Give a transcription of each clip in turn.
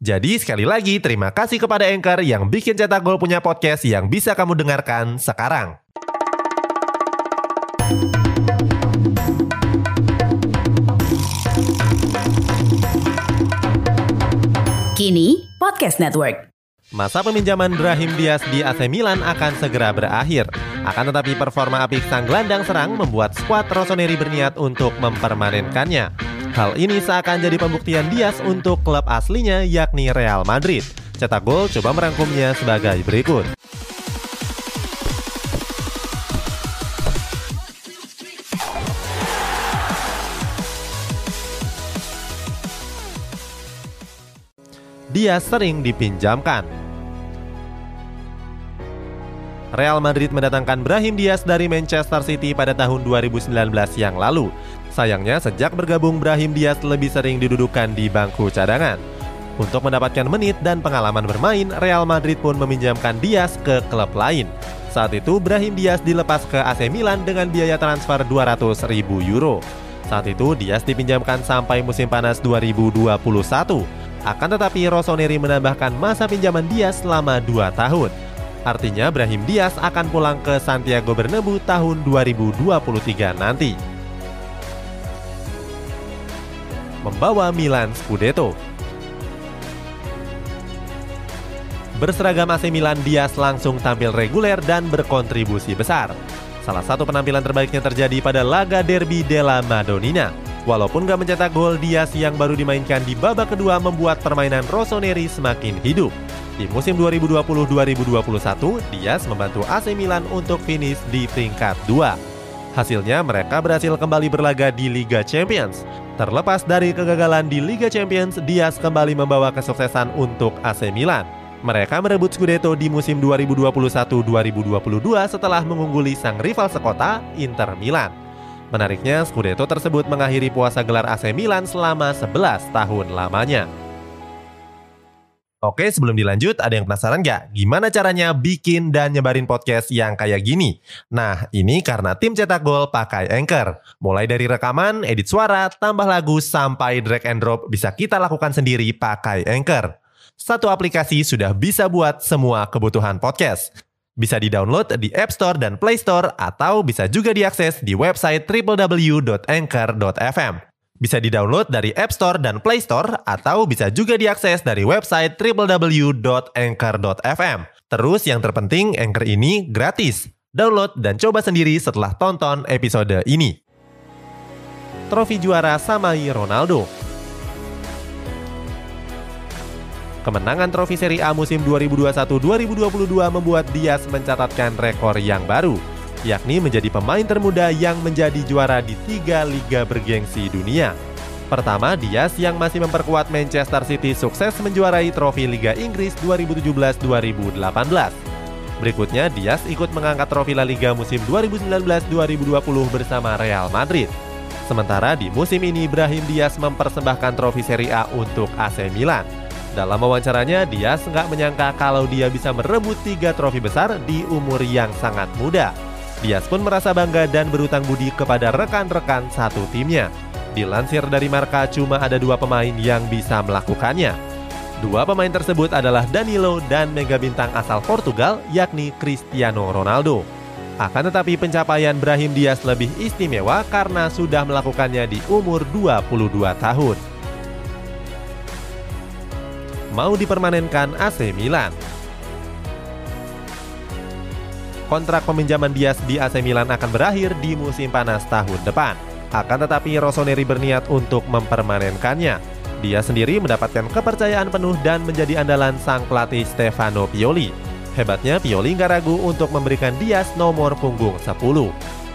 Jadi sekali lagi terima kasih kepada Anchor yang bikin Cetak Gol punya podcast yang bisa kamu dengarkan sekarang. Kini Podcast Network. Masa peminjaman Brahim Diaz di AC Milan akan segera berakhir. Akan tetapi performa apik sang gelandang serang membuat skuad Rossoneri berniat untuk mempermanenkannya. Hal ini seakan jadi pembuktian Diaz untuk klub aslinya yakni Real Madrid. Cetak Gol coba merangkumnya sebagai berikut. Dia sering dipinjamkan. Real Madrid mendatangkan Brahim Diaz dari Manchester City pada tahun 2019 yang lalu. Sayangnya sejak bergabung Brahim Diaz lebih sering didudukan di bangku cadangan. Untuk mendapatkan menit dan pengalaman bermain, Real Madrid pun meminjamkan Diaz ke klub lain. Saat itu Brahim Diaz dilepas ke AC Milan dengan biaya transfer 200 ribu euro. Saat itu Diaz dipinjamkan sampai musim panas 2021. Akan tetapi Rossoneri menambahkan masa pinjaman Diaz selama 2 tahun. Artinya Brahim Diaz akan pulang ke Santiago Bernabeu tahun 2023 nanti. membawa Milan Scudetto. Berseragam AC Milan, Diaz langsung tampil reguler dan berkontribusi besar. Salah satu penampilan terbaiknya terjadi pada laga derby della Madonnina. Walaupun gak mencetak gol, Diaz yang baru dimainkan di babak kedua membuat permainan Rossoneri semakin hidup. Di musim 2020-2021, Diaz membantu AC Milan untuk finish di peringkat 2. Hasilnya mereka berhasil kembali berlaga di Liga Champions. Terlepas dari kegagalan di Liga Champions, Diaz kembali membawa kesuksesan untuk AC Milan. Mereka merebut Scudetto di musim 2021-2022 setelah mengungguli sang rival sekota, Inter Milan. Menariknya, Scudetto tersebut mengakhiri puasa gelar AC Milan selama 11 tahun lamanya. Oke, sebelum dilanjut, ada yang penasaran nggak? Gimana caranya bikin dan nyebarin podcast yang kayak gini? Nah, ini karena tim cetak gol pakai Anchor. Mulai dari rekaman, edit suara, tambah lagu, sampai drag and drop bisa kita lakukan sendiri pakai Anchor. Satu aplikasi sudah bisa buat semua kebutuhan podcast. Bisa di-download di App Store dan Play Store, atau bisa juga diakses di website www.anchor.fm. Bisa di-download dari App Store dan Play Store atau bisa juga diakses dari website www.anchor.fm. Terus yang terpenting, Anchor ini gratis. Download dan coba sendiri setelah tonton episode ini. Trofi juara Samai Ronaldo Kemenangan trofi Serie A musim 2021-2022 membuat Diaz mencatatkan rekor yang baru yakni menjadi pemain termuda yang menjadi juara di tiga liga bergengsi dunia. Pertama, Diaz yang masih memperkuat Manchester City sukses menjuarai trofi Liga Inggris 2017-2018. Berikutnya, Diaz ikut mengangkat trofi La Liga musim 2019-2020 bersama Real Madrid. Sementara di musim ini, Brahim Diaz mempersembahkan trofi Serie A untuk AC Milan. Dalam wawancaranya, Diaz nggak menyangka kalau dia bisa merebut tiga trofi besar di umur yang sangat muda. Diaz pun merasa bangga dan berutang budi kepada rekan-rekan satu timnya. Dilansir dari Marka, cuma ada dua pemain yang bisa melakukannya. Dua pemain tersebut adalah Danilo dan mega bintang asal Portugal, yakni Cristiano Ronaldo. Akan tetapi pencapaian Brahim Diaz lebih istimewa karena sudah melakukannya di umur 22 tahun. Mau dipermanenkan AC Milan kontrak peminjaman Diaz di AC Milan akan berakhir di musim panas tahun depan. Akan tetapi Rossoneri berniat untuk mempermanenkannya. Dia sendiri mendapatkan kepercayaan penuh dan menjadi andalan sang pelatih Stefano Pioli. Hebatnya Pioli nggak ragu untuk memberikan Diaz nomor punggung 10.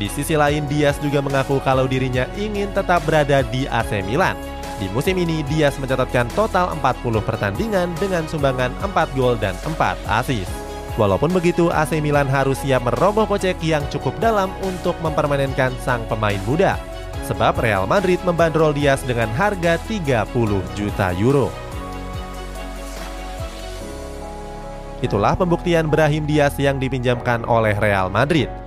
Di sisi lain Diaz juga mengaku kalau dirinya ingin tetap berada di AC Milan. Di musim ini Diaz mencatatkan total 40 pertandingan dengan sumbangan 4 gol dan 4 assist. Walaupun begitu, AC Milan harus siap merogoh kocek yang cukup dalam untuk mempermanenkan sang pemain muda. Sebab Real Madrid membandrol Diaz dengan harga 30 juta euro. Itulah pembuktian Brahim Diaz yang dipinjamkan oleh Real Madrid.